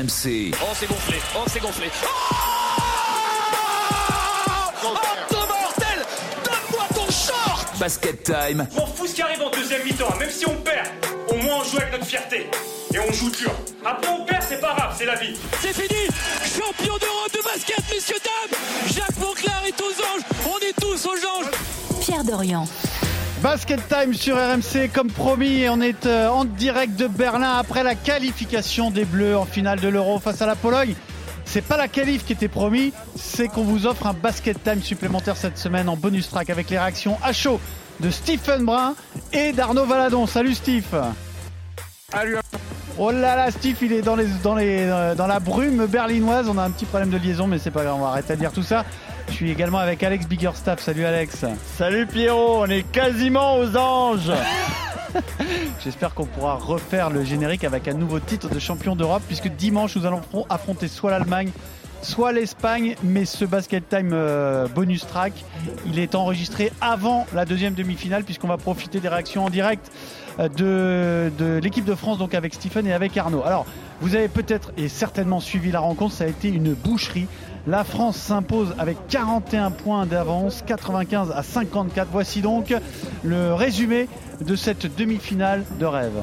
RMC. Oh, c'est gonflé. Oh, c'est gonflé. Oh, oh mortel Donne-moi ton short Basket Time. On fous ce qui arrive en deuxième mi-temps. Même si on perd, au moins on joue avec notre fierté. Et on joue dur. Après on perd, c'est pas grave, c'est la vie. C'est fini Champion d'Europe de basket, messieurs, dames Jacques Monclar est aux anges On est tous aux anges Pierre Dorian. Basket Time sur RMC comme promis on est euh, en direct de Berlin après la qualification des Bleus en finale de l'Euro face à la Pologne. C'est pas la qualif qui était promis, c'est qu'on vous offre un Basket Time supplémentaire cette semaine en bonus track avec les réactions à chaud de Stephen Brun et d'Arnaud Valadon. Salut Steve. Salut. Oh là là, Steve, il est dans, les, dans, les, euh, dans la brume berlinoise. On a un petit problème de liaison, mais c'est pas grave, on va arrêter de dire tout ça. Je suis également avec Alex Biggerstaff. Salut Alex. Salut Pierrot, on est quasiment aux anges. J'espère qu'on pourra refaire le générique avec un nouveau titre de champion d'Europe, puisque dimanche nous allons affronter soit l'Allemagne, soit l'Espagne, mais ce Basket Time euh, bonus track, il est enregistré avant la deuxième demi-finale, puisqu'on va profiter des réactions en direct euh, de, de l'équipe de France, donc avec Stephen et avec Arnaud. Alors, vous avez peut-être et certainement suivi la rencontre, ça a été une boucherie. La France s'impose avec 41 points d'avance, 95 à 54. Voici donc le résumé de cette demi-finale de rêve.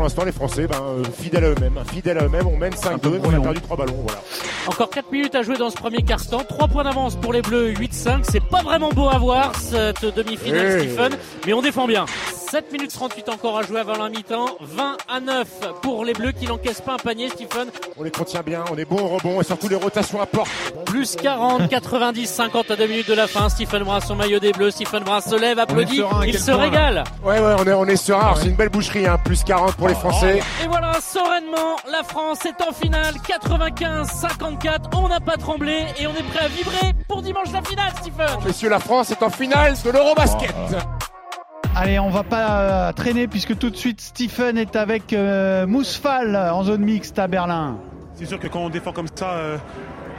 Pour l'instant, les Français, ben, euh, fidèles à eux-mêmes, fidèles à eux-mêmes, on mène 5-2, on a perdu 3 ballons, voilà. Encore 4 minutes à jouer dans ce premier quart-temps. 3 points d'avance pour les Bleus, 8-5. C'est pas vraiment beau à voir cette demi-finale, Hey. Stephen, mais on défend bien. 7 minutes 38 encore à jouer avant la mi-temps. 20 à 9 pour les Bleus qui n'encaissent pas un panier, Stephen. On les contient bien, on est bon au rebond et surtout les rotations à porte. Plus 40, 90, 50 à 2 minutes de la fin. Stephen Brun, son maillot des Bleus. Stephen Brun se lève, applaudit. serein Il se point, régale. Ouais, ouais, on est, on est serein. Alors, C'est une belle boucherie, hein, plus 40 pour les Français. Et voilà, sereinement, la France est en finale. 95-54. On n'a pas tremblé et on est prêt à vibrer pour dimanche la finale, Stephen. Messieurs, la France est en finale de l'Eurobasket. Allez, on va pas euh, traîner puisque tout de suite Stephen est avec euh, Mousfal en zone mixte à Berlin. C'est sûr que quand on défend comme ça, euh,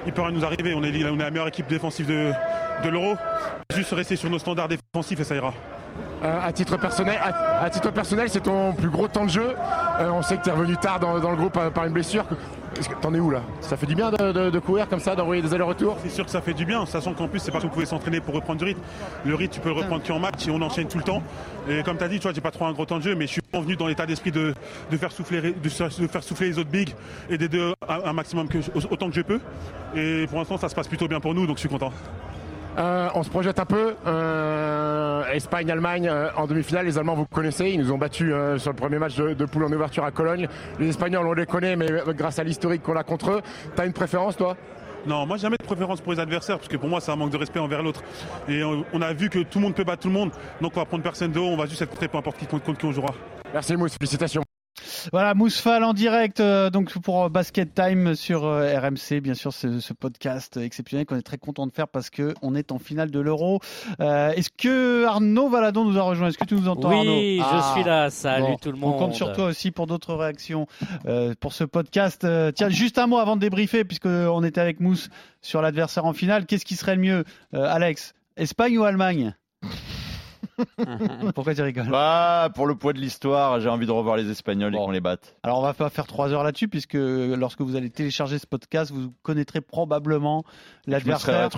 il peut rien nous arriver. On est, on est la meilleure équipe défensive de, de l'Euro. Juste rester sur nos standards défensifs et ça ira. Euh, à titre personnel, à, à titre personnel, c'est ton plus gros temps de jeu. Euh, on sait que tu es revenu tard dans, dans le groupe euh, par une blessure. T'en es où là? Ça fait du bien de, de- de courir comme ça, d'envoyer des allers-retours? C'est sûr que ça fait du bien, sachant qu'en plus, c'est pas que vous pouvez s'entraîner pour reprendre du rythme. Le rythme, tu peux le reprendre qu'en match et on enchaîne tout le temps. Et comme tu as dit, tu vois, j'ai pas trop un gros temps de jeu, mais je suis venu dans l'état d'esprit de, de, faire souffler, de, de faire souffler les autres bigs et d'aider un, un maximum que, autant que je peux. Et pour l'instant, ça se passe plutôt bien pour nous, donc je suis content. Euh, on se projette un peu. Euh, Espagne-Allemagne euh, en demi-finale. Les Allemands, vous connaissez, ils nous ont battus euh, sur le premier match de, de poule en ouverture à Cologne. Les Espagnols, on les connaît, mais grâce à l'historique qu'on a contre eux, t'as une préférence, toi? Non, moi jamais de préférence pour les adversaires, parce que pour moi c'est un manque de respect envers l'autre. Et on, on a vu que tout le monde peut battre tout le monde, donc on va prendre personne de haut, on va juste être prêt peu importe qui, contre qui on jouera. Merci Mousse, félicitations. Voilà, Mousfal en direct euh, donc pour Basket Time sur euh, RMC, bien sûr, ce, ce podcast exceptionnel qu'on est très content de faire parce que on est en finale de l'Euro. Euh, Est-ce que Arnaud Valadon nous a rejoint? Est-ce que tu nous entends Oui, Arnaud? je Ah, suis là. Salut bon, tout le monde. On compte sur toi aussi pour d'autres réactions euh, pour ce podcast. Tiens, juste un mot avant de débriefer, puisque on était avec Mousse sur l'adversaire en finale. Qu'est-ce qui serait le mieux, euh, Alex Espagne ou Allemagne? Pourquoi tu rigoles Bah, pour le poids de l'histoire, j'ai envie de revoir les Espagnols et qu'on les batte. Alors on va pas faire trois heures là-dessus puisque lorsque vous allez télécharger ce podcast, vous connaîtrez probablement Je me l'adversaire.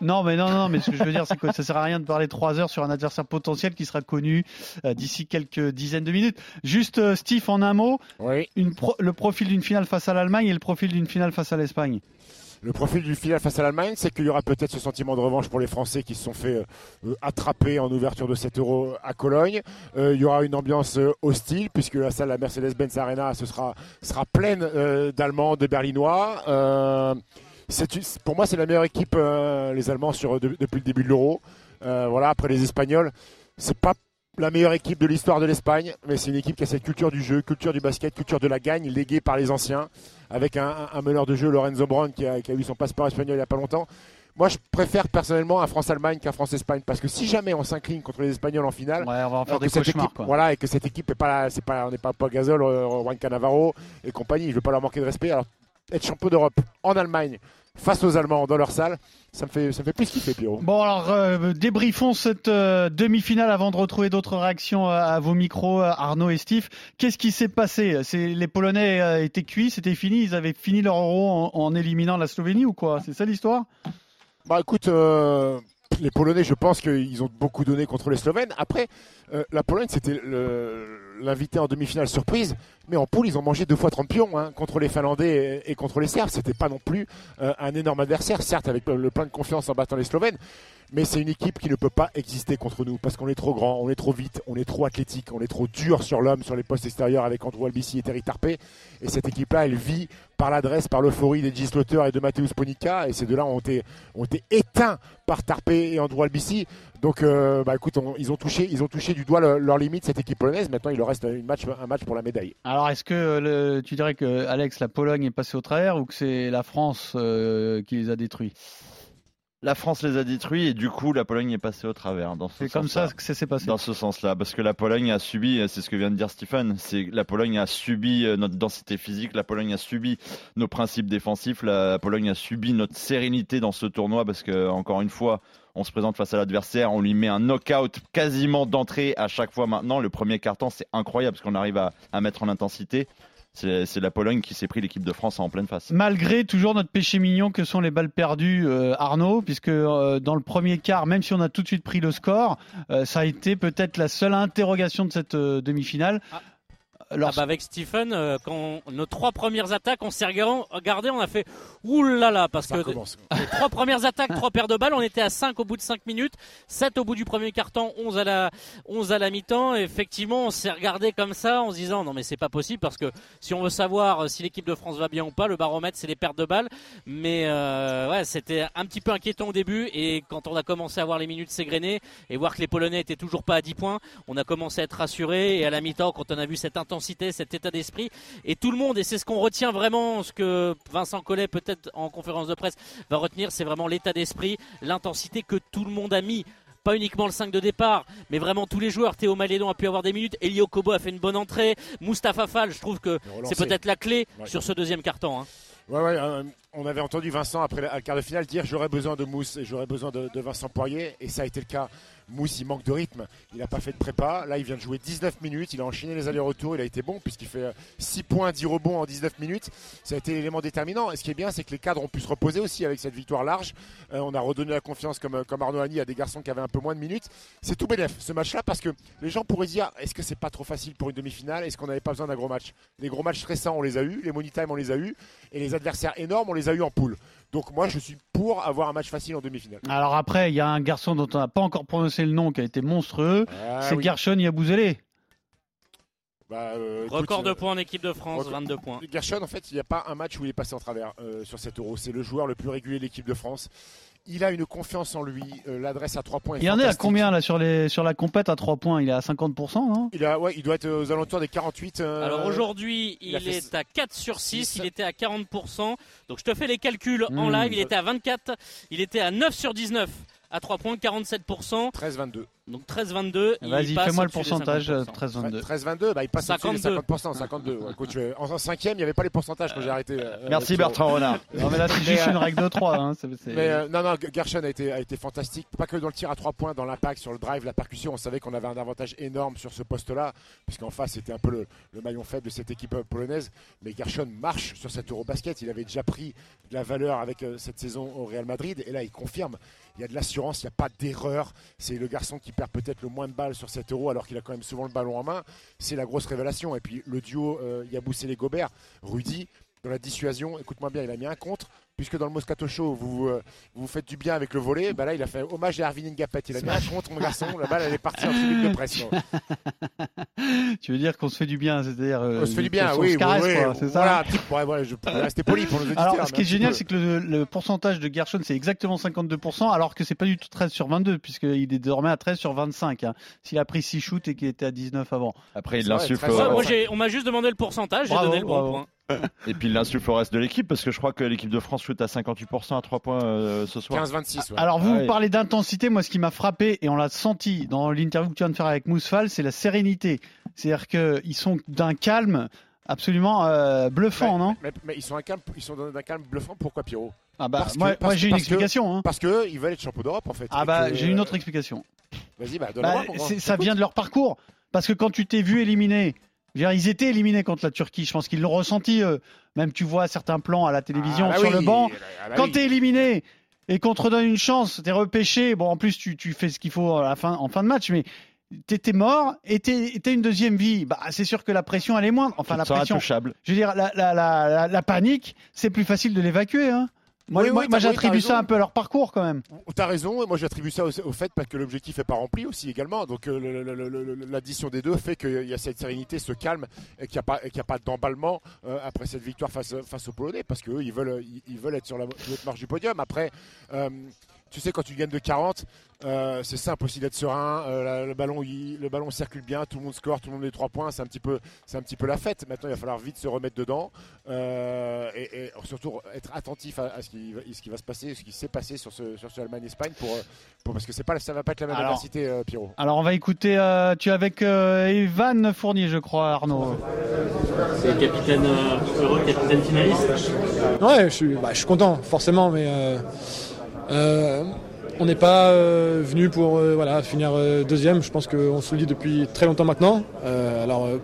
Non mais non non mais ce que je veux dire c'est que ça sert à rien de parler trois heures sur un adversaire potentiel qui sera connu euh, d'ici quelques dizaines de minutes. Juste euh, Steve en un mot, Oui. une pro- le profil d'une finale face à l'Allemagne et le profil d'une finale face à l'Espagne. Le profil du final face à l'Allemagne, c'est qu'il y aura peut-être ce sentiment de revanche pour les Français qui se sont fait euh, attraper en ouverture de 7 euros à Cologne. Euh, il y aura une ambiance euh, hostile puisque la salle, la Mercedes-Benz Arena, sera, pleine euh, d'Allemands, de Berlinois. Euh, pour moi, c'est la meilleure équipe, euh, les Allemands, de- depuis le début de l'Euro. Euh, voilà, après les Espagnols, c'est pas la meilleure équipe de l'histoire de l'Espagne, mais c'est une équipe qui a cette culture du jeu, culture du basket, culture de la gagne, léguée par les anciens, avec un, meneur de jeu, Lorenzo Brown, qui a, qui a eu son passeport espagnol il n'y a pas longtemps. Moi, je préfère personnellement un France-Allemagne qu'un France-Espagne, parce que si jamais on s'incline contre les Espagnols en finale, Ouais, on va en faire des que cette cauchemars équipe, quoi. voilà, et que cette équipe est pas, c'est pas, on n'est pas Paul Gasol, euh, Juan Canavaro et compagnie. Je veux pas leur manquer de respect. Alors, être champion d'Europe en Allemagne face aux Allemands dans leur salle. Ça me fait, ça me fait plus kiffer, Pierrot. Bon, alors, euh, débriefons cette euh, demi-finale avant de retrouver d'autres réactions à, à vos micros, euh, Arnaud et Steve. Qu'est-ce qui s'est passé? C'est Les Polonais euh, étaient cuits, c'était fini, ils avaient fini leur euro en, en éliminant la Slovénie ou quoi? C'est ça l'histoire? Bah écoute, euh, les Polonais, je pense qu'ils ont beaucoup donné contre les Slovènes. Après, euh, la Pologne, c'était l'invité en demi-finale surprise, mais en poule, ils ont mangé deux fois 30 pions hein, contre les Finlandais et, contre les Serbes. C'était pas non plus euh, un énorme adversaire, certes avec le plein de confiance en battant les Slovènes, mais c'est une équipe qui ne peut pas exister contre nous parce qu'on est trop grand, on est trop vite, on est trop athlétique, on est trop dur sur l'homme, sur les postes extérieurs avec Andrew Albici et Terry Tarpé. Et cette équipe-là, elle vit par l'adresse, par l'euphorie des Slaughter et de Mateusz Ponica. Et ces deux-là ont été, ont éteints par Tarpé et Andrew Albici. Donc, euh, bah, écoute, ils, ont touché, du doigt le- leur limite, cette équipe polonaise. Maintenant, il leur reste un match pour la médaille. Alors, est-ce que tu dirais que Alex, la Pologne est passée au travers ou que c'est la France euh, qui les a détruits? La France les a détruits et du coup la Pologne est passée au travers. dans ce C'est comme ça que ça s'est passé. Dans ce sens-là, parce que la Pologne a subi, c'est ce que vient de dire Stephen, c'est la Pologne a subi euh, notre densité physique, la Pologne a subi nos principes défensifs, la Pologne a subi notre sérénité dans ce tournoi, parce que encore une fois, on se présente face à l'adversaire, on lui met un knockout quasiment d'entrée à chaque fois maintenant. Le premier carton, c'est incroyable, parce qu'on arrive à, à mettre en intensité. C'est c'est la Pologne qui s'est pris l'équipe de France en pleine face. Malgré toujours notre péché mignon que sont les balles perdues, euh, Arnaud, puisque euh, dans le premier quart, même si on a tout de suite pris le score, euh, ça a été peut-être la seule interrogation de cette euh, demi-finale. Ah. Alors, Ah bah avec Stephen, euh, quand nos trois premières attaques, on s'est regardé, on a fait oulala là là, parce Ça que les trois premières attaques, trois paires de balles, on était à 5 au bout de 5 minutes, 7 au bout du premier carton, 11 à la 11 à la mi-temps. Effectivement, on s'est regardé comme ça en se disant non mais c'est pas possible parce que si on veut savoir euh, si l'équipe de France va bien ou pas, le baromètre c'est les pertes de balles. Mais euh, ouais, c'était un petit peu inquiétant au début et quand on a commencé à voir les minutes s'égrener et voir que les Polonais étaient toujours pas à 10 points, on a commencé à être rassuré et à la mi-temps quand on a vu cette intensité, cet état d'esprit et tout le monde et c'est ce qu'on retient vraiment, ce que Vincent Collet peut-être en conférence de presse va retenir, c'est vraiment l'état d'esprit, l'intensité que tout le monde a mis. Pas uniquement le 5 de départ, mais vraiment tous les joueurs. Théo Malédon a pu avoir des minutes. Elio Kobo a fait une bonne entrée. Mustapha Fall, je trouve que c'est peut-être la clé Ouais. sur ce deuxième carton. hein. Ouais, ouais, euh, on avait entendu Vincent après le quart de finale dire j'aurais besoin de Mousse et j'aurais besoin de, Vincent Poirier et ça a été le cas. Mousse il manque de rythme, il n'a pas fait de prépa. Là il vient de jouer 19 minutes, il a enchaîné les allers-retours, il a été bon puisqu'il fait euh, 6 points, 10 rebonds en 19 minutes. Ça a été l'élément déterminant. Et ce qui est bien c'est que les cadres ont pu se reposer aussi avec cette victoire large. Euh, on a redonné la confiance comme, euh, comme Arnaud Agny à des garçons qui avaient un peu moins de minutes. C'est tout bénef ce match-là parce que les gens pourraient dire est-ce que c'est pas trop facile pour une demi-finale? Est-ce qu'on n'avait pas besoin d'un gros match? Les gros matchs stressants on les a eu, les money time on les a eu et les adversaires énormes on les a eu en poule. Donc moi je suis pour avoir un match facile en demi-finale. alors après, il y a un garçon dont on n'a pas encore prononcé le nom qui a été monstrueux. Ah c'est oui. Gershon Yabouzélé. Bah, euh, écoute, Record de euh, points en équipe de France, record- 22 points. Gershon, en fait, il n'y a pas un match où il est passé en travers euh, sur cet euro. C'est le joueur le plus régulier de l'équipe de France. Il a une confiance en lui. euh, L'adresse à 3 points est Il y en est à combien là sur, les, sur la compète à 3 points? Il est à 50%, non? Il, a, ouais, il doit être aux alentours des 48. euh, Alors aujourd'hui, il il fait est à 4 sur 6, six. il était à 40%. Donc je te fais les calculs en Mmh. live, il était à 24, il était à 9 sur 19 à 3 points, 47%. 13-22. Donc 13-22. il Vas-y, passe fais-moi le pourcentage 50%. 13-22. 13-22, bah, il passe au-dessus des 52. 50%. 52. Ouais, écoute, je- en 5 il n'y avait pas les pourcentages quand j'ai arrêté. euh, Merci euh, Bertrand Renard. Non, mais là, c'est juste euh, une règle de 3. Hein. c'est- c'est- Mais euh, non, non, Gershon a été, a été fantastique. Pas que dans le tir à trois points, dans l'impact, sur le drive, la percussion. On savait qu'on avait un avantage énorme sur ce poste-là, puisqu'en face, c'était un peu le, le maillon faible de cette équipe euh, polonaise. Mais Gershon marche sur cet Eurobasket. Il avait déjà pris de la valeur avec euh, cette saison au Real Madrid. Et là, il confirme. Il y a de l'assurance, il n'y a pas d'erreur. C'est le garçon qui peut-être le moins de balles sur cet euro, alors qu'il a quand même souvent le ballon en main. C'est la grosse révélation. Et puis le duo euh, Yabusele Gobert, Rudy, dans la dissuasion, écoute-moi bien, il a mis un contre, puisque dans le Moscato Show, vous euh, vous, faites du bien avec le volet. Bah là, il a fait hommage à Arvin Ngapet. Il a un contre, mon garçon. La balle, elle est partie en tribune de presse. quoi. Tu veux dire qu'on se fait du bien, c'est-à-dire. euh, On se fait du bien, oui. se caresse, oui, quoi, oui. c'est ça voilà, voilà, je pourrais rester poli pour nos auditeurs. Alors, ce qui est génial, c'est que le, le pourcentage de Gershon, c'est exactement 52%, alors que c'est pas du tout 13 sur 22, puisqu'il est désormais à 13 sur 25. hein. S'il a pris 6 shoots et qu'il était à 19 avant. Après, il très au- Ouais, on m'a juste demandé le pourcentage, j'ai donné le bon bravo. point. Et puis il l'insuffle au reste de l'équipe parce que je crois que l'équipe de France shoot à 58% à 3 points euh, ce soir. 15-26. ouais. Alors, vous, Ah vous oui. parlez d'intensité. Moi, ce qui m'a frappé, et on l'a senti dans l'interview que tu viens de faire avec Mousfal, c'est la sérénité. C'est-à-dire qu'ils sont d'un calme absolument euh, bluffant, Ouais, non? mais, mais ils sont, un calme, ils sont calme bluffant. Pourquoi, Pierrot? Ah bah, Parce que- moi, j'ai une que- explication. hein. Parce que ils veulent être champions d'Europe en fait. Ah bah j'ai une autre explication. Vas-y, bah Bah, ça vient de leur parcours. Parce que quand tu t'es vu éliminé, dire, ils étaient éliminés contre la Turquie. Je pense qu'ils l'ont ressenti. eux. Même tu vois certains plans à la télévision sur le banc. Quand t'es éliminé et qu'on te redonne une chance, t'es repêché. Bon, en plus tu, tu fais ce qu'il faut à la fin, en fin de match, mais t'étais mort et t'es une deuxième vie. Bah c'est sûr que la pression elle est moindre. Enfin la Tu pression. Je veux dire la, la, la, la, la panique, c'est plus facile de l'évacuer. Hein. Moi, Oui, moi, oui, moi, t'as- oui, j'attribue ça un peu à leur parcours quand même. T'as raison, et moi j'attribue ça au, au fait parce que l'objectif n'est pas rempli aussi également. Donc euh, l'addition des deux fait qu'il y a cette sérénité, ce calme, et qu'il n'y a pas, et qu'il y a pas d'emballement euh, après cette victoire face, face aux Polonais, parce qu'eux ils veulent, ils, ils veulent être sur la sur l'autre marche du podium. Après, euh, tu sais, quand tu gagnes de 40, euh, c'est simple aussi d'être serein. euh, la- le, ballon, il- le ballon circule bien, tout le monde score, tout le monde met trois points. C'est un petit peu, c'est un petit peu la fête. Maintenant, il va falloir vite se remettre dedans euh, et, et surtout être attentif à, à ce, qui, va- ce qui va se passer, ce qui s'est passé sur ce, sur ce Allemagne-Espagne, pour, pour- parce que c'est pas, ça va pas être la même Alors- adversité, euh, Pierrot. Alors on va écouter. euh, tu es avec euh, Evan Fournier, je crois, Arnaud. C'est capitaine euh, heureux, capitaine finaliste? Ouais, je suis, bah, je suis content, forcément, mais on n'est pas euh, venu pour euh, voilà, finir euh, deuxième. Je pense qu'on se le dit depuis très longtemps maintenant. Euh, alors, euh,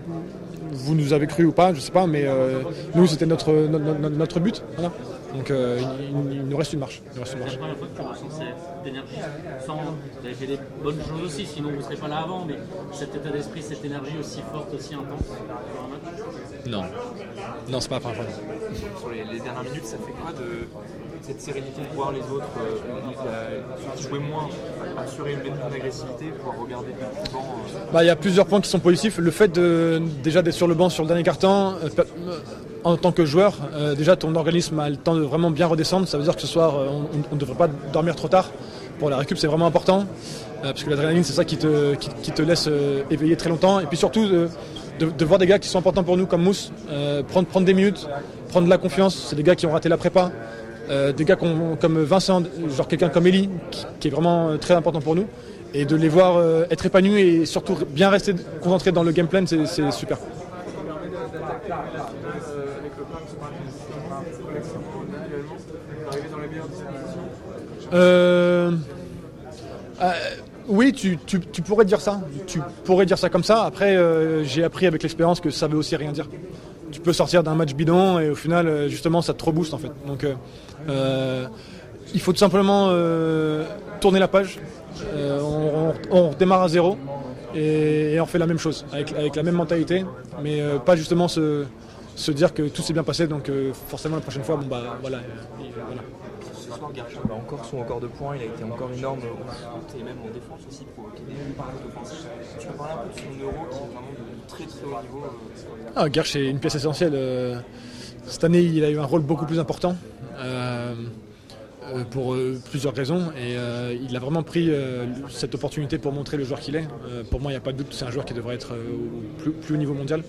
vous nous avez cru ou pas, je sais pas, mais euh, nous, c'était notre, notre, notre- notre but. Voilà. Donc, euh, il, nous reste une marche. Il nous reste une marche. C'est la première fois que tu ressens cette énergie. Sans, vous avez fait des bonnes choses aussi, sinon vous ne serez pas là avant, mais cet état d'esprit, cette énergie aussi forte, aussi intense sur un match? Non. Non, c'est pas la première fois. sur les, les dernières minutes, ça fait quoi de cette sérénité de voir les autres, euh, qui jouaient moins, assurer une bonne agressivité, pouvoir regarder le banc euh, Bah, il y a plusieurs points qui sont positifs. Le fait de, déjà d'être sur le banc sur le dernier carton, euh, euh, en tant que joueur, euh, déjà ton organisme a le temps de vraiment bien redescendre. Ça veut dire que ce soir, euh, on ne devrait pas dormir trop tard. Pour la récup, c'est vraiment important. euh, parce que l'adrénaline, c'est ça qui te, laisse euh, éveiller très longtemps. Et puis surtout, de, voir des gars qui sont importants pour nous, comme Mousse, euh, prendre, prendre des minutes, prendre de la confiance. C'est des gars qui ont raté la prépa. Euh, des gars comme Vincent, genre quelqu'un comme Eli, qui, est vraiment euh, très important pour nous. Et de les voir euh, être épanouis et surtout bien rester concentrés dans le game plan, c'est super. Oui, tu, tu- tu pourrais dire ça. Tu pourrais dire ça comme ça. Après, j'ai appris avec l'expérience que ça veut aussi rien dire. Tu peux sortir d'un match bidon et au final, euh, justement, ça te rebooste en fait. Donc, euh, euh, il faut tout simplement tourner la page. On, on- on redémarre à zéro et, on fait la même chose avec, la même mentalité, mais pas justement se, dire que tout s'est bien passé. Donc, forcément, la prochaine fois, bon bah voilà. voilà. Garcia a encore son record de points, il a été encore énorme et même en défense aussi, provoqué. Tu peux parler un peu de son euro qui est vraiment très très haut niveau euh, Ah, Gersh est une pièce essentielle. euh, Cette année, il a eu un rôle beaucoup plus important euh, pour plusieurs raisons. Et il a vraiment pris cette opportunité pour montrer le joueur qu'il est. Pour moi, il n'y a pas de doute, c'est un joueur qui devrait être au plus, plus haut niveau mondial.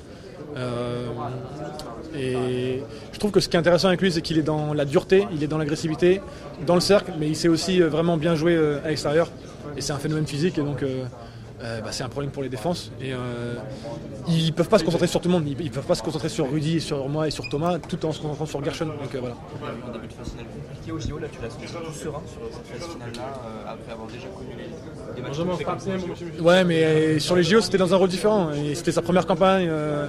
Et je trouve que ce qui est intéressant avec lui, c'est qu'il est dans la dureté, il est dans l'agressivité, dans le cercle, mais il sait aussi vraiment bien jouer à l'extérieur. Et c'est un phénomène physique, et donc euh, euh, bah, c'est un problème pour les défenses. Et euh, ils peuvent pas se concentrer sur tout le monde. Ils, ils peuvent pas se concentrer sur Rudy, sur moi et sur Thomas, tout en se concentrant sur Gershon. Donc euh, voilà. Il y a eu un début de phase finale compliqué au JO, là tu l'as senti tout serein sur cette phase finale là, après avoir déjà connu les, matchs. Ouais, mais euh, sur les JO, c'était dans un rôle différent. Et C'était sa première campagne. euh,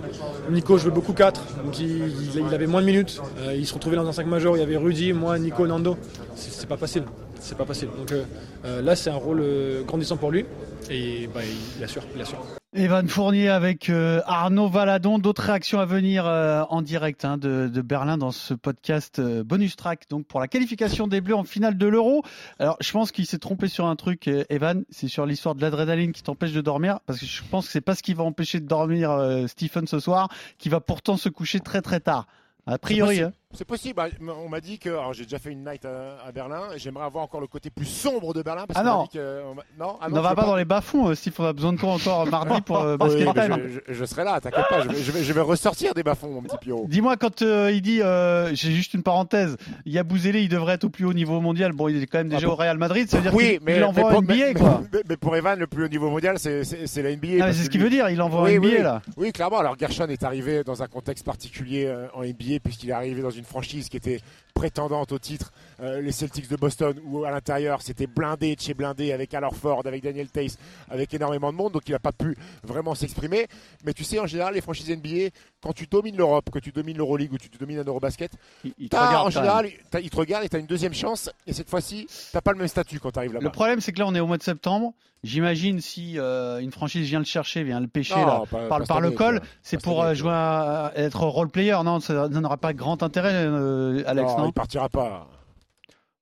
Nico jouait beaucoup 4, donc il, avait moins de minutes. Euh, il se retrouvait dans un 5 majeur. Il y avait Rudy, moi, Nico, Nando. C'est c'est pas facile. C'est pas facile. Donc euh, euh, là, c'est un rôle euh, grandissant pour lui. Et bah, il assure. Il assure. Evan Fournier avec euh, Arnaud Valadon. D'autres réactions à venir euh, en direct hein, de, de Berlin dans ce podcast euh, bonus track donc pour la qualification des Bleus en finale de l'Euro. Alors je pense qu'il s'est trompé sur un truc, euh, Evan, c'est sur l'histoire de l'adrénaline qui t'empêche de dormir parce que je pense que c'est pas ce qui va empêcher de dormir euh, Stephen ce soir, qui va pourtant se coucher très très tard. A priori. Hein. C'est possible. Bah, On m'a dit que. Alors, j'ai déjà fait une night à, à Berlin. J'aimerais avoir encore le côté plus sombre de Berlin. Parce Ah non. dit que- on non, ah On non, ne je va pas dans les bas-fonds, euh, Steve. On a besoin de toi encore mardi pour euh, Oui, basket time. je, je- je serai là, t'inquiète pas. Je vais, je vais- je vais ressortir des bas-fonds, mon petit Pierrot. Dis-moi quand euh, il dit, euh, j'ai juste une parenthèse, Yabouzélé, il devrait être au plus haut niveau mondial. Bon, il est quand même déjà Ah bon? au Real Madrid, ça veut dire Oui, qu'il mais, il mais envoie pour, un billet, mais- quoi. mais- mais pour Evan, le plus haut niveau mondial, c'est la NBA. Ah, c'est ce qu'il veut dire, il envoie Oui, oui. là. Oui, clairement. Alors Gershon est arrivé dans un contexte particulier en NBA puisqu'il est arrivé dans une une franchise qui était prétendante au titre, euh, les Celtics de Boston, où à l'intérieur c'était blindé chez blindé avec Al Ford, avec Daniel Tace, avec énormément de monde, donc il n'a pas pu vraiment s'exprimer. Mais tu sais, en général, les franchises NBA, quand tu domines l'Europe, que tu domines l'Euroleague ou tu domines un Eurobasket, Il, il te regarde en général, ils te regardent et tu as une deuxième chance. Et cette fois-ci, tu pas le même statut quand tu arrives là-bas. Le problème, c'est que là, on est au mois de septembre. J'imagine si euh, une franchise vient le chercher, vient le pêcher Non, là, pas- par, pas par cette le col, tu c'est pour euh, tu jouer à, être role player. Non, ça ça n'aura pas grand intérêt, euh, Alex. non, Non, il partira pas.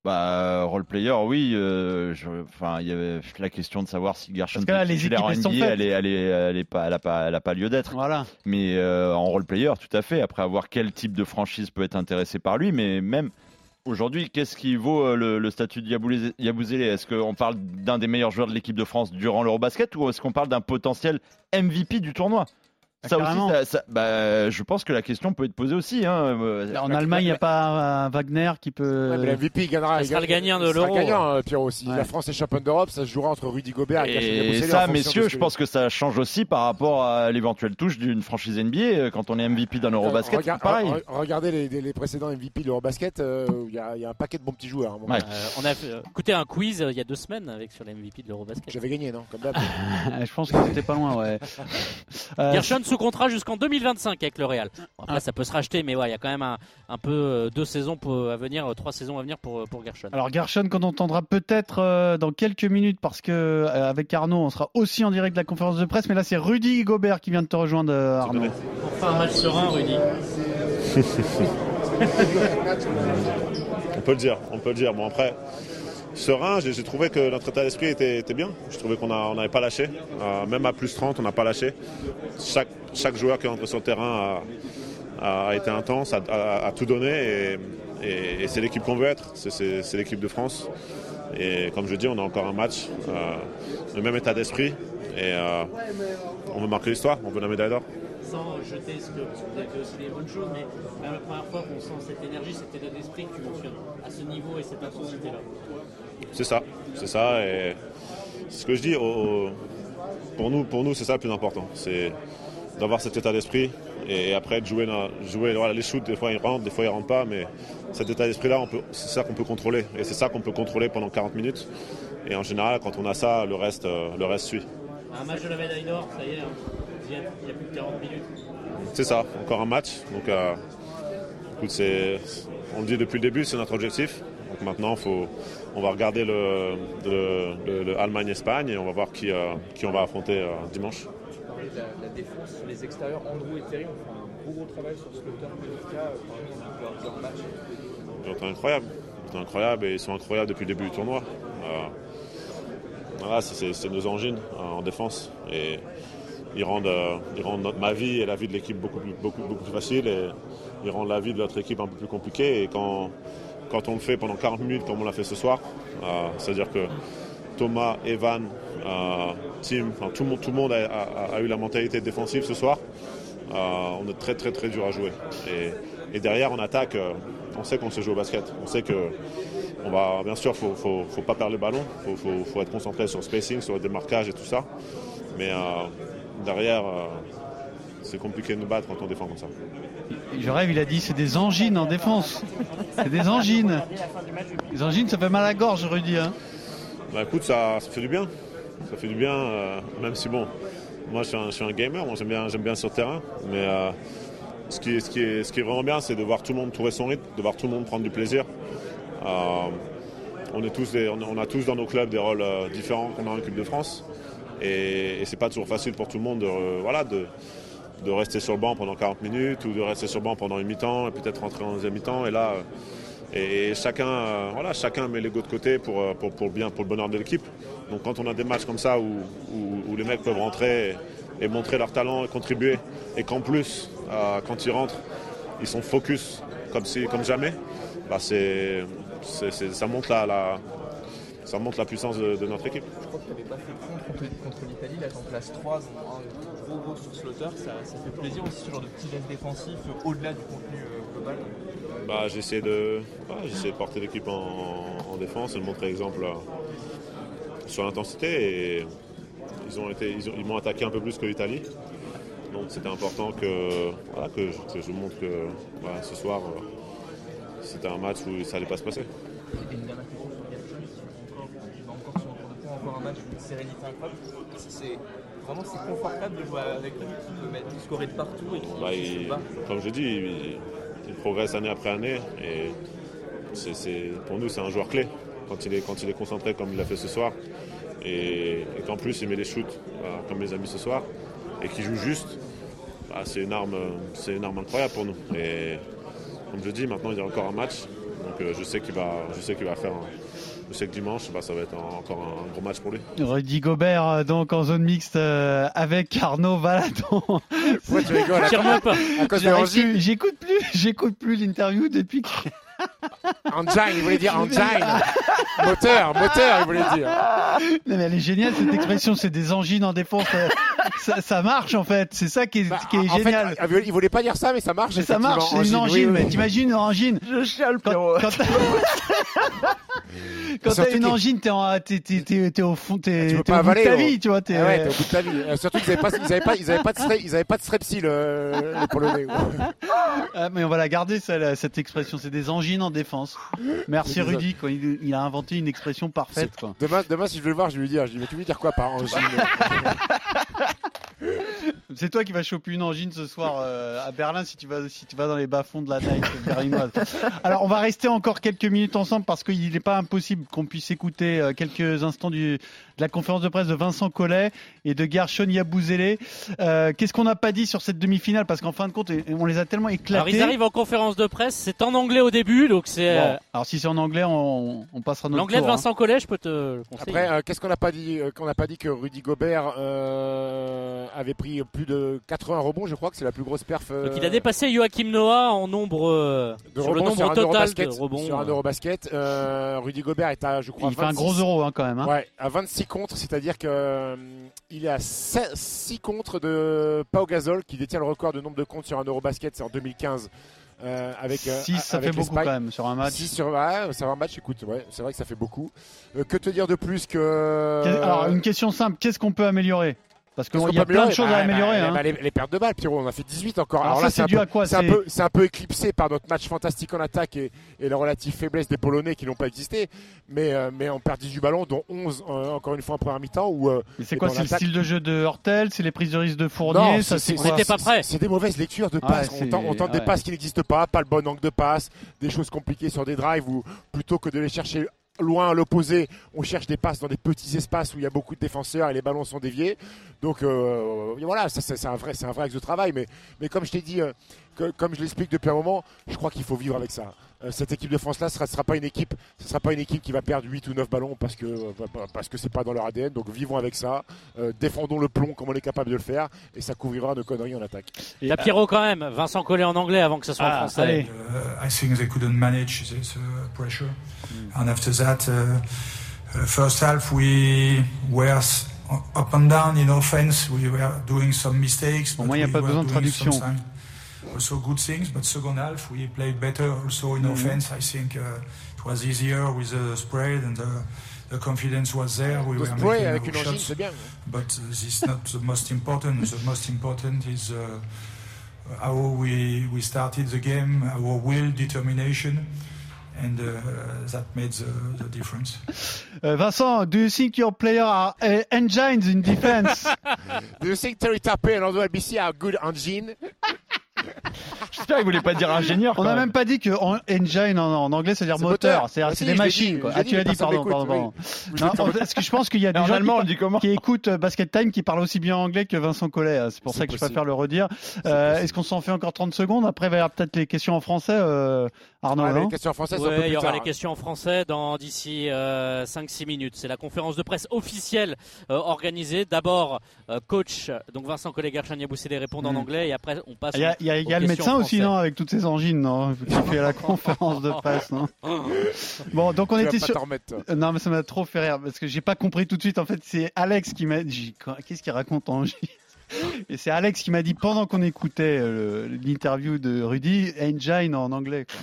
Bah, role player, oui. euh, Enfin, il y avait la question de savoir si Gershon Parce que là, les titulaire en NBA, elle est, elle est, elle est pas, elle a pas, elle a pas lieu d'être. Voilà. Mais euh, en role player, tout à fait. Après avoir quel type de franchise peut être intéressé par lui, mais même aujourd'hui, qu'est-ce qui vaut euh, le, le statut de Yabouzélé? Est-ce qu'on parle d'un des meilleurs joueurs de l'équipe de France durant l'Eurobasket ou est-ce qu'on parle d'un potentiel MVP du tournoi? Ah, ça aussi, carrément. ça- ça- bah, je pense que la question peut être posée aussi. hein. Euh, En Allemagne, il n'y a pas un Wagner qui peut. Ouais, mais la MVP il gagnera. Ça il sera le gagnant de il sera l'Euro. gagnant, euh, Pierrot. Si Ouais. la France est championne d'Europe, ça se jouera entre Rudy Gobert et, Et ça, messieurs, je pense que ça change aussi par rapport à l'éventuelle touche d'une franchise NBA. euh, Quand on est MVP d'un Eurobasket, pareil. re- Regardez les, les- les précédents MVP de l'Eurobasket, euh, il y, a- il y a un paquet de bons petits joueurs. à un moment. Ouais. Euh, on a fait- euh, écouté un quiz euh, il y a deux semaines avec sur l'MVP de l'Eurobasket. J'avais gagné, non Comme d'hab. je pense que c'était pas loin, ouais. Euh, Gershon sous contrat jusqu'en 2025 avec le Real. Bon, après, Ah. ça peut se racheter, mais ouais, il y a quand même un, un peu euh, deux saisons pour, à venir, euh, trois saisons à venir pour, euh, pour Gershon. Alors Gershon qu'on entendra peut-être euh, dans quelques minutes parce que euh, avec Arnaud on sera aussi en direct de la conférence de presse mais là c'est Rudy Gobert qui vient de te rejoindre euh, Arnaud. Enfin, un match serein, Rudy. On peut le dire, on peut le dire. Bon après, serein, j'ai trouvé que notre état d'esprit était, bien. Je trouvais qu'on n'avait pas lâché. Euh, même à plus 30, on n'a pas lâché. Chaque, joueur qui est entré sur le terrain a, été intense, a, tout donné et, c'est l'équipe qu'on veut être. C'est- l'équipe de France. Et comme je dis, on a encore un match, euh, le même état d'esprit. Et euh, on veut marquer l'histoire, on veut la médaille d'or. Sans jeter ce que, parce que vous avez fait aussi des bonnes choses, mais la première fois qu'on sent cette énergie, cet état d'esprit que tu mentionnes, à ce niveau et cette intensité-là. C'est ça, c'est ça. Et c'est ce que je dis, au- pour nous, pour nous c'est ça le plus important. C'est d'avoir cet état d'esprit et après de jouer, jouer voilà, les shoots, des fois ils rentrent, des fois ils rentrent pas, mais cet état d'esprit-là, c'est ça qu'on peut contrôler. Et c'est ça qu'on peut contrôler pendant 40 minutes. Et en général, quand on a ça, le reste, euh, le reste suit. Un match de la médaille d'or, ça y est, hein. il y a plus de 40 minutes. C'est ça, encore un match. Donc, euh, écoute, on le dit depuis le début, c'est notre objectif. Donc maintenant, faut, on va regarder le, le- le- le Allemagne-Espagne et on va voir qui, euh, qui on va affronter euh, dimanche. de la, de la défense sur les extérieurs. Andrew et Terry ont fait un gros gros travail sur Slaughter Pelinka euh, leur, match. Ils ont été incroyables. Ils ont été incroyables et ils sont incroyables depuis le début du tournoi. Voilà, c'est- nos engines en défense. Et ils rendent, euh, ils rendent notre- ma vie et la vie de l'équipe beaucoup plus, beaucoup, beaucoup plus facile. Et ils rendent la vie de notre équipe un peu plus compliquée. Et quand, quand on le fait pendant 40 minutes, comme on l'a fait ce soir, euh, c'est-à-dire que Thomas, Evan, euh, Tim, tout, le monde, tout le monde a, eu la mentalité défensive ce soir. Euh, on est très très très dur à jouer. Et, derrière, en attaque, on sait qu'on se joue au basket. On sait que, on va, bien sûr, faut, faut, faut pas perdre le ballon. Faut, faut, faut être concentré sur le spacing, sur le démarquage et tout ça. Mais derrière, c'est compliqué de nous battre quand on défend comme ça. Je rêve, il a dit c'est des angines en défense. C'est des angines. Les angines, ça fait mal à la gorge, Rudy. Hein. Bah écoute, ça, ça fait du bien. Ça fait du bien, euh, même si bon, moi je suis un, je suis un gamer, moi j'aime bien, j'aime bien sur le terrain. Mais euh, ce, qui, est- ce, qui est, ce qui est vraiment bien, c'est de voir tout le monde trouver son rythme, de voir tout le monde prendre du plaisir. Euh, on, est tous des- on, a tous dans nos clubs des rôles différents qu'on a en équipe de France. Et, et c'est pas toujours facile pour tout le monde de, voilà, de, de rester sur le banc pendant 40 minutes ou de rester sur le banc pendant une mi-temps et peut-être rentrer en deuxième mi-temps. Et là, euh, et chacun, euh, voilà, chacun met l'ego de côté pour, euh, pour, pour, bien, pour le bonheur de l'équipe. Donc quand on a des matchs comme ça où, où, les mecs peuvent rentrer et, montrer leur talent et contribuer, et qu'en plus, quand ils rentrent, ils sont focus comme, si, comme jamais, bah ça monte la, ça montre la puissance de, notre équipe. Je crois que tu n'avais pas fait contre, contre l'Italie, là en place 3, donc 1, sur Slaughter, ça, ça, fait plaisir aussi ce genre de petit geste défensif au-delà du contenu global bah, J'essaie de, de porter l'équipe en, défense et de montrer l'exemple euh, sur l'intensité. Et ils m'ont ils, attaqué un peu plus que l'Italie. Donc c'était important que, que, je, que, je, montre que ce soir, euh, c'était un match où ça n'allait pas se passer vraiment c'est confortable de jouer avec lui, qui peut mettre scorer de partout et qui Bah, qui il- se bat. comme je dis, il, il progresse année après année et pour nous c'est un joueur clé quand il est, quand il est concentré comme il l'a fait ce soir et, et qu'en plus il met les shoots voilà, comme les amis ce soir et qu'il joue juste. bah, c'est une arme, c'est une arme incroyable pour nous. Et comme je dis, maintenant il y a encore un match, donc euh, je sais qu'il va, je sais qu'il va faire. un- je sais que dimanche, bah, ça va être un- encore un gros match pour lui. Rudy Gobert euh, donc en zone mixte euh, avec Arnaud Valadon. Pourquoi tu rigoles J'écoute plus, j'écoute plus l'interview depuis que. Engine, il voulait dire engine. moteur, moteur, il voulait dire. Non, mais elle est géniale cette expression, c'est des angines en défense. euh, ça, ça marche en fait, c'est ça qui est, Bah, qui est en génial. fait, il voulait pas dire ça, mais ça marche. mais ça marche, c'est une angine. oui. T'imagines une angine Je chiale, Quand, quand t'as quand t'as une angine, t'es, en- t'es, t'es, t'es, t'es au fond, t'es, pas au bout de ta gros. vie, tu vois. T'es, Ah ouais, t'es au bout de ta vie. Euh, Surtout qu'ils avaient pas, ils avaient pas, ils avaient pas de, ils avaient pas de strepsil, euh, les Polonais. Ah, mais on va la garder, ça, la- cette expression. C'est des angines en défense. Merci Rudy, quoi. Il, il a inventé une expression parfaite. Quoi. Demain, demain, si je vais le voir, je vais lui dire, je lui dis, mais tu veux dire quoi par angine C'est toi qui vas choper une angine ce soir euh, à Berlin si tu vas si tu vas dans les bas-fonds de la night berlinoise. Alors on va rester encore quelques minutes ensemble parce qu'il n'est pas impossible qu'on puisse écouter euh, quelques instants du, de la conférence de presse de Vincent Collet et de Gershon Yabouzélé. Euh, Qu'est-ce qu'on n'a pas dit sur cette demi-finale? Parce qu'en fin de compte on les a tellement Alors éclatés. ils arrivent en conférence de presse, c'est en anglais au début, donc c'est Bon, alors si c'est en anglais on, on passera notre l'anglais de hein. Vincent Collet, je peux te le conseiller. Après, euh, qu'est-ce qu'on n'a pas dit euh, Qu'on n'a pas dit que Rudy Gobert euh, avait pris plus de 80 rebonds, je crois que c'est la plus grosse perf. euh, Donc il a dépassé Joachim Noah en nombre euh, de sur le rebonds nombre sur un total Eurobasket. de rebonds. Sur un Eurobasket. Euh, Rudy Gobert est à, je crois, Il fait un 26. gros euro hein, quand même. hein. Ouais, à 26 contre, c'est-à-dire que euh, il est à 6 contre de Pau Gasol qui détient le record de nombre de comptes sur un Eurobasket, c'est en 2015. euh, avec, euh, 6 ça avec fait beaucoup quand même sur un match. 6 sur ouais, ça va un match, écoute, ouais, c'est vrai que ça fait beaucoup. Euh, que te dire de plus que. Alors une question simple, qu'est-ce qu'on peut améliorer? Parce qu'il y a plein de choses à Bah, améliorer. bah, hein. bah, les, les pertes de balles, Pierrot, on a fait 18 encore. Alors ça, là, c'est un dû peu- à quoi C'est un, un peu éclipsé par notre match fantastique en attaque et, et la relative faiblesse des Polonais qui n'ont pas existé. Mais, euh, mais on perd 18 ballons, dont 11 euh, encore une fois en première mi-temps. Euh, Mais c'est quoi C'est le style de jeu de Hortel C'est les prises de risque de Fournier n'était pas prêt. C'est des mauvaises lectures de Ouais, passes. on tente, on tente des passes qui n'existent pas, pas le bon angle de passe, des choses compliquées sur des drives où plutôt que de les chercher loin à l'opposé, on cherche des passes dans des petits espaces où il y a beaucoup de défenseurs et les ballons sont déviés. Donc euh, voilà, ça, c'est c'est un vrai, c'est un vrai axe de travail. Mais, mais comme je t'ai dit, euh, que- comme je l'explique depuis un moment, je crois qu'il faut vivre avec ça. Euh, cette équipe de France là, ce sera, sera pas une équipe, ce sera pas une équipe qui va perdre 8 ou 9 ballons parce que euh, parce que c'est pas dans leur ADN. Donc vivons avec ça, Euh, défendons le plomb comme on est capable de le faire et ça couvrira nos conneries en attaque. T'as Pierrot quand même, Vincent Collet en anglais avant que ça soit Ah, en français. allez. I think they couldn't manage this uh, pressure. And after that, uh, uh, first half we were up and down in offense. We were doing some mistakes. Au but moins, il y a we pas were besoin de doing traduction. sometimes Also good things, but second half we played better also in offense. I think uh, it was easier with the spread and the, the confidence was there. We Le were making avec our une angine, shots. c'est bien. But uh, this is not the most important. The most important is uh, how we, we started the game, our will, determination, and uh, that made the, the difference. Euh, Vincent, do you think your player are uh, engines in defense? Do you think Terry Tapé and Aldo LBC are good engine? J'espère qu'il voulait pas dire ingénieur. On n'a même. pas dit que en- engine en, en anglais, c'est-à-dire C'est moteur. moteur. C'est Ah, c'est si, des je machines. dit, quoi. je Ah, tu l'as dit, pardon, pardon, m'écoute, pardon. Non, parce que je pense qu'il y a des gens allemand, qui, on dit comment qui écoutent Basket Time qui parlent aussi bien anglais que Vincent Collet. hein. C'est pour C'est ça que je possible. préfère le redire. Euh, Est-ce qu'on s'en fait encore 30 secondes? Après, il va y avoir peut-être les questions en français, euh, Arnaud. Ah, non les questions françaises, c'est un peu Ouais, plus il y aura tard, les hein. questions en français dans d'ici euh, 5-6 minutes. C'est la conférence de presse officielle euh, organisée. D'abord, euh, coach, donc Vincent Collet, Gershon Yaboussé répondent en Mm. anglais et après on passe Il y a, y a- il y a le médecin aussi, non Avec toutes ces angines, non Qui fait la conférence de presse, non Bon, donc on Tu vas était pas sur. t'en remettre, toi. Euh, Non, mais ça m'a trop fait rire parce que j'ai pas compris tout de suite. En fait, c'est Alex qui m'a dit Qu'est-ce qu'il raconte en Et c'est Alex qui m'a dit pendant qu'on écoutait euh, l'interview de Rudy, engine en anglais. quoi.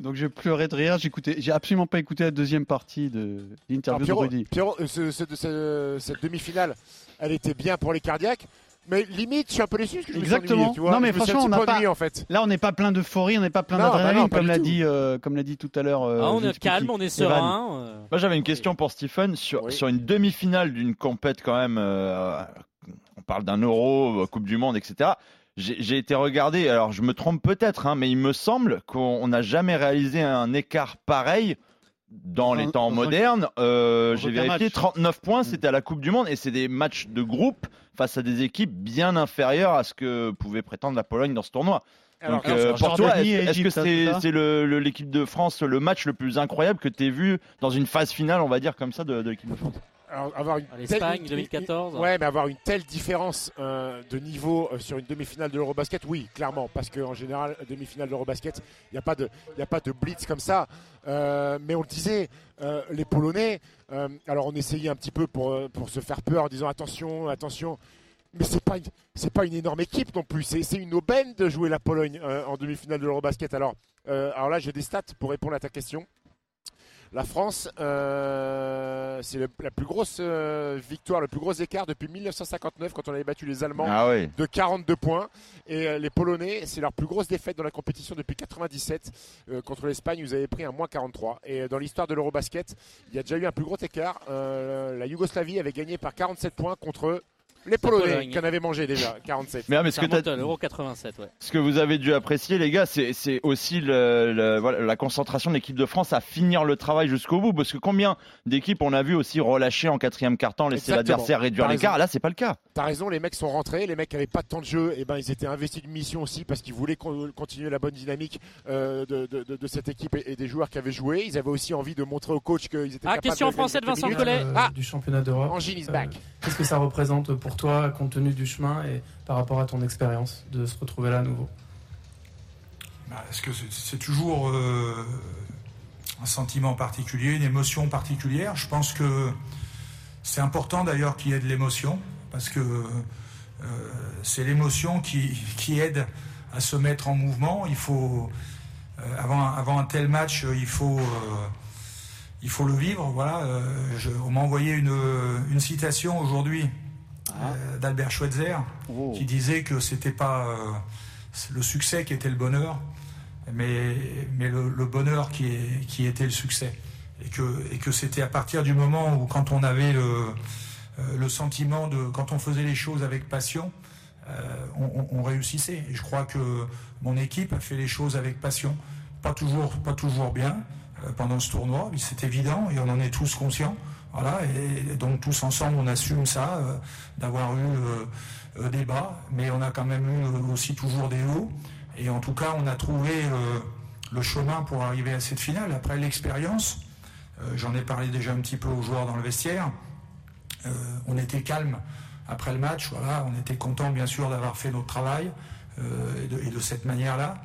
Donc je pleurais de rire. J'écoutais, j'ai absolument pas écouté la deuxième partie de l'interview de Rudy. Pierrot, ce- ce- ce- cette demi-finale, elle était bien pour les cardiaques. Mais limite, je suis un peu déçu parce que je me suis Exactement. ennuyé, tu vois. non mais Je franchement, on petit n'a peu pas. ennuyé, en fait. Là, on n'est pas plein d'euphorie, on n'est pas plein bah d'adrénaline, pas comme l'a dit, euh, comme l'a dit tout à l'heure. euh, Ah, on est calme, on est serein. euh. Moi, j'avais une question pour Stephen sur, sur une demi-finale d'une compète quand même. Parle d'un Euro, euh, Coupe du Monde, etc. J'ai été regardé. Alors, je me trompe peut-être, hein, mais il me semble qu'on n'a jamais réalisé un écart pareil dans les temps modernes. Euh, J'ai vérifié match. 39 points, c'était à la Coupe du Monde, et c'est des matchs de groupe face à des équipes bien inférieures à ce que pouvait prétendre la Pologne dans ce tournoi. Alors, Donc, alors, euh, pour toi, est-ce que hein, c'est l'équipe de France le match le plus incroyable que tu aies vu dans une phase finale, on va dire comme ça, de, de l'équipe de France? Alors, avoir une L'Espagne, telle- 2014. Ouais, mais avoir une telle différence euh, de niveau euh, sur une demi-finale de l'Eurobasket, oui, clairement, parce qu'en général, demi-finale de l'Eurobasket, il n'y a pas de, il a pas de blitz comme ça. Euh, mais on le disait, les Polonais, alors on essayait un petit peu pour, pour se faire peur en disant attention, attention. Mais c'est pas c'est pas une énorme équipe non plus. C'est c'est une aubaine de jouer la Pologne en demi-finale de l'Eurobasket. Alors, alors là, j'ai des stats pour répondre à ta question. La France, euh, c'est la plus grosse euh, victoire, le plus gros écart depuis 1959 quand on avait battu les Allemands Ah oui. de 42 points. Et euh, les Polonais, c'est leur plus grosse défaite dans la compétition depuis 97 euh, contre l'Espagne. Vous avez pris un moins 43. Et dans l'histoire de l'Eurobasket, il y a déjà eu un plus gros écart. La Yougoslavie avait gagné par 47 points contre les Polonais, Pologne. qui en avaient mangé déjà 47. Mais, ah, mais ce, Ça que à l'Euro 87, ouais. ce que vous avez dû apprécier, les gars, c'est c'est aussi le- le- voilà, la concentration de l'équipe de France à finir le travail jusqu'au bout. Parce que combien d'équipes on a vu aussi relâcher en quatrième quart-temps, laisser l'adversaire réduire l'écart. Là, c'est pas le cas. T'as raison, les mecs sont rentrés, les mecs qui avaient pas de temps de jeu, et ben ils étaient investis d'une mission aussi parce qu'ils voulaient con- continuer la bonne dynamique euh, de, de- de- de cette équipe et, et des joueurs qui avaient joué. Ils avaient aussi envie de montrer au coach qu'ils étaient Ah, capables question en de français de Vincent. Collet. Euh, Ah, du championnat d'Europe. Angine is Euh, back. Qu'est-ce que ça représente pour toi, compte tenu du chemin et par rapport à ton expérience, de se retrouver là à nouveau Bah, Est-ce que c'est toujours euh, un sentiment particulier, une émotion particulière? Je pense que c'est important d'ailleurs qu'il y ait de l'émotion, parce que euh, c'est l'émotion qui, qui aide à se mettre en mouvement. Il faut, euh, avant, avant un tel match, il faut, il faut le vivre. Voilà. Je- on m'a envoyé une, une citation aujourd'hui euh, d'Albert Schweitzer Oh. qui disait que c'était pas euh, le succès qui était le bonheur, mais, mais le, le bonheur qui, est, qui était le succès. Et que, et que c'était à partir du moment où, quand on avait le, euh, le sentiment de. quand on faisait les choses avec passion, euh, on, on- on réussissait. Et je crois que mon équipe a fait les choses avec passion. Pas toujours, pas toujours bien euh, pendant ce tournoi, mais c'est évident et on en est tous conscients. Voilà, et, donc tous ensemble, on assume ça, euh, d'avoir eu euh, euh, des bas, mais on a quand même eu aussi toujours des hauts. Et en tout cas, on a trouvé le chemin pour arriver à cette finale. Après l'expérience, j'en ai parlé déjà un petit peu aux joueurs dans le vestiaire. On était calme après le match, on était content bien sûr d'avoir fait notre travail et, de, et de cette manière-là.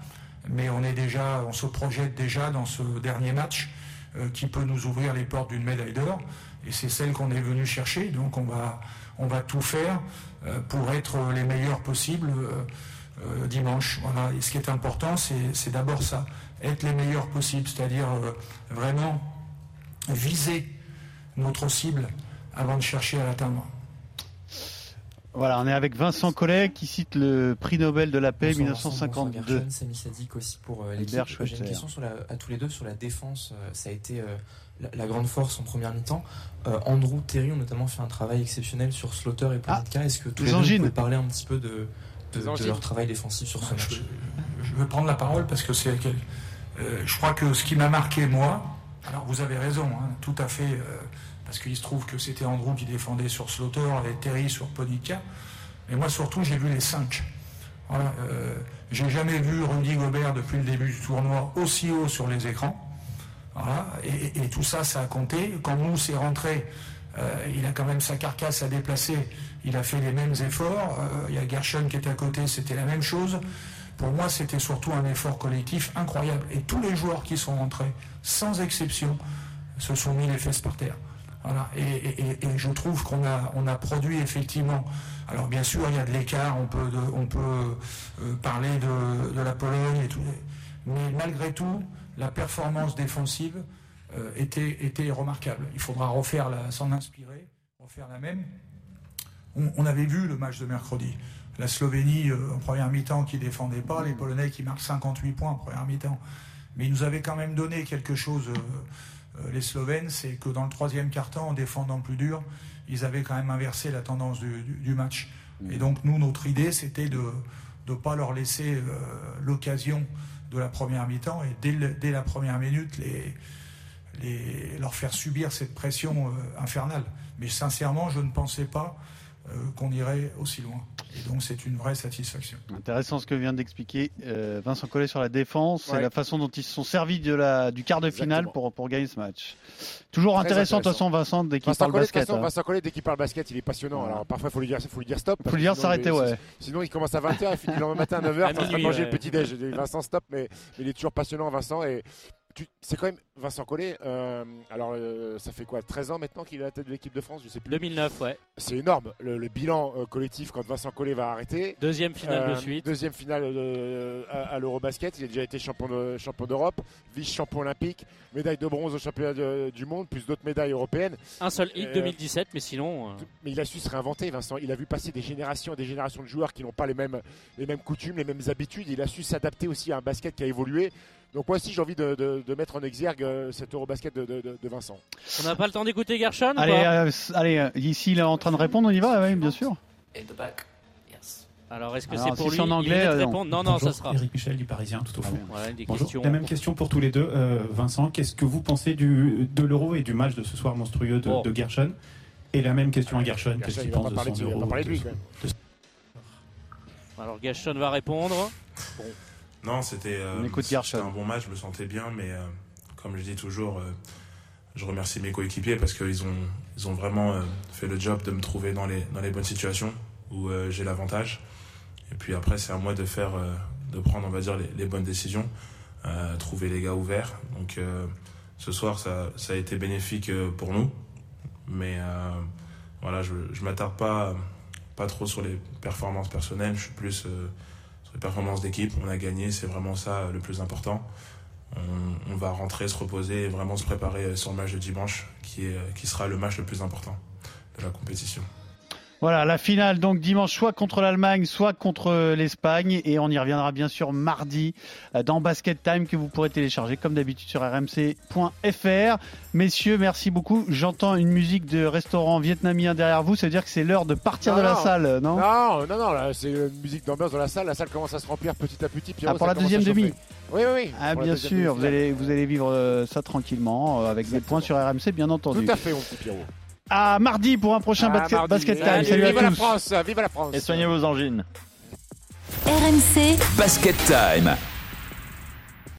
Mais on est déjà, on se projette déjà dans ce dernier match qui peut nous ouvrir les portes d'une médaille d'or. Et c'est celle qu'on est venu chercher. Donc on va, on va tout faire euh, pour être les meilleurs possibles euh, euh, dimanche. Voilà. Et ce qui est important, c'est d'abord ça, être les meilleurs possibles, c'est-à-dire euh, vraiment viser notre cible avant de chercher à l'atteindre. Voilà, on est avec Vincent Collet qui cite le prix Nobel de la paix Bonsoir Vincent, 1952. bonsoir Gershon, Samy Sadik aussi pour euh, l'équipe. J'ai une question sur la- à tous les deux sur la défense. euh, ça a été euh, la, la grande force en première mi-temps. Euh, Andrew, Terry ont notamment fait un travail exceptionnel sur Slaughter et Ponitka. Est-ce que tous les deux pouvez parler un petit peu de, leur travail défensif sur ce match Je vais prendre la parole parce que c'est. euh, je crois que ce qui m'a marqué, moi, alors vous avez raison, hein, tout à fait, euh, parce qu'il se trouve que c'était Andrew qui défendait sur Slaughter et Terry sur Ponica. Mais moi, surtout, j'ai vu les cinq. Voilà, euh, j'ai jamais vu Rudy Gobert depuis le début du tournoi aussi haut sur les écrans. Voilà, et, tout ça, ça a compté. Quand Mousse est rentré, euh, il a quand même sa carcasse à déplacer. Il a fait les mêmes efforts. Euh, il y a Gershon qui est à côté, c'était la même chose. Pour moi, c'était surtout un effort collectif incroyable. Et tous les joueurs qui sont rentrés, sans exception, se sont mis les fesses par terre. Voilà. Et, je trouve qu'on a, on a produit effectivement. Alors bien sûr, il y a de l'écart. On peut, on peut euh, parler de, de la Pologne et tout. Mais malgré tout, la performance défensive euh, était, était remarquable. Il faudra refaire s'en inspirer, refaire la même. on, avait vu le match de mercredi. La Slovénie euh, en première mi-temps qui défendait pas, les Polonais qui marquent 58 points en première mi-temps. Mais ils nous avaient quand même donné quelque chose, euh, les Slovènes, c'est que dans le troisième quart-temps, en défendant plus dur, ils avaient quand même inversé la tendance du, du- match. Et donc nous, notre idée, c'était de ne pas leur laisser l'occasion de la première mi-temps et dès, la première minute, les, leur faire subir cette pression euh, infernale. Mais sincèrement, je ne pensais pas qu'on irait aussi loin. Et donc c'est une vraie satisfaction. Intéressant ce que vient d'expliquer euh, Vincent Collet sur la défense et la façon dont ils se sont servis de la, du quart de finale pour, pour gagner ce match. Toujours intéressant, de toute façon, Vincent, dès qu'il parle Collet, basket. façon, hein. Vincent Collet, dès qu'il parle basket, il est passionnant. Alors parfois, il faut lui dire, faut lui dire stop. parce Faut lui dire sinon, s'arrêter, il- ouais. Sinon, il commence à 20h, il finit le lendemain matin à 9h, À en train de minuit, manger ouais. le petit-déj. Je dis, Vincent, stop, mais, mais il est toujours passionnant, Vincent. Et c'est quand même Vincent Collet. euh, alors, euh, ça fait quoi 13 ans maintenant qu'il est à la tête de l'équipe de France Je sais plus. 2009, ouais. C'est énorme, le, le bilan euh, collectif quand Vincent Collet va arrêter. Deuxième finale de suite. Deuxième finale à, à l'Eurobasket. Il a déjà été champion de- champion d'Europe, vice-champion olympique, médaille de bronze au championnat de- du monde, plus d'autres médailles européennes. Un seul hit Euh, 2017, mais sinon. Mais il a su se réinventer, Vincent. Il a vu passer des générations et des générations de joueurs qui n'ont pas les mêmes, les mêmes coutumes, les mêmes habitudes. Il a su s'adapter aussi à un basket qui a évolué. Donc moi aussi, j'ai envie de, de- de mettre en exergue euh, cet Eurobasket de, de- de- de Vincent. On n'a pas le temps d'écouter Gershon ou Allez, pas euh, allez euh, ici, il est en train de répondre, on y va Oui, bien sûr. Alors, est-ce que c'est si pour c'est lui en anglais, de euh, non. Non, ça sera. Eric Michel du Parisien, tout au fond. Voilà, des Bonjour. questions. La même question pour tous les deux. Euh, Vincent, qu'est-ce que vous pensez du, de l'euro et du match de ce soir monstrueux de, Oh. de Gershon Et la même question à Gershon, Gershon, qu'est-ce il qu'il va pense de son de- euro pas parler de lui, de- quand même. Alors, Gershon va répondre. Bon. Non, c'était euh, c'était un bon match, je me sentais bien, mais euh, comme je dis toujours, euh, je remercie mes coéquipiers parce qu'ils ont, ils ont vraiment fait le job de me trouver dans les, dans les bonnes situations où j'ai l'avantage. Et puis après, c'est à moi de faire, de prendre, on va dire, les, les bonnes décisions, trouver les gars ouverts. Donc ce soir, ça, ça a été bénéfique pour nous, mais voilà, je, je m'attarde pas, pas trop sur les performances personnelles. Je suis plus sur les d'équipe. On a gagné, c'est vraiment ça euh, le plus important. On, va rentrer, se reposer et vraiment se préparer euh, sur le match de dimanche, euh, qui sera le match le plus important de la compétition. Voilà, la finale donc dimanche, soit contre l'Allemagne, soit contre euh, l'Espagne. Et on y reviendra bien sûr mardi euh, dans Basket Time que vous pourrez télécharger comme d'habitude sur rmc.fr. Messieurs, merci beaucoup. J'entends une musique de restaurant vietnamien derrière vous. Ça veut dire que c'est l'heure de partir de la Non, salle, non? Non, non, non, là, c'est une musique d'ambiance dans la salle. La salle commence à se remplir petit à petit. Pierrot, Ah, pour la deuxième demi Oui, oui, oui. Ah, bien sûr, vous allez, vous allez vivre euh, ça tranquillement euh, avec des points sur RMC, bien entendu. Tout à fait, mon petit Pierrot. À mardi pour un prochain basket, mardi. basket Time. Allez, Salut à vive la. France, vive la France. Et soignez vos angines. RMC Basket Time.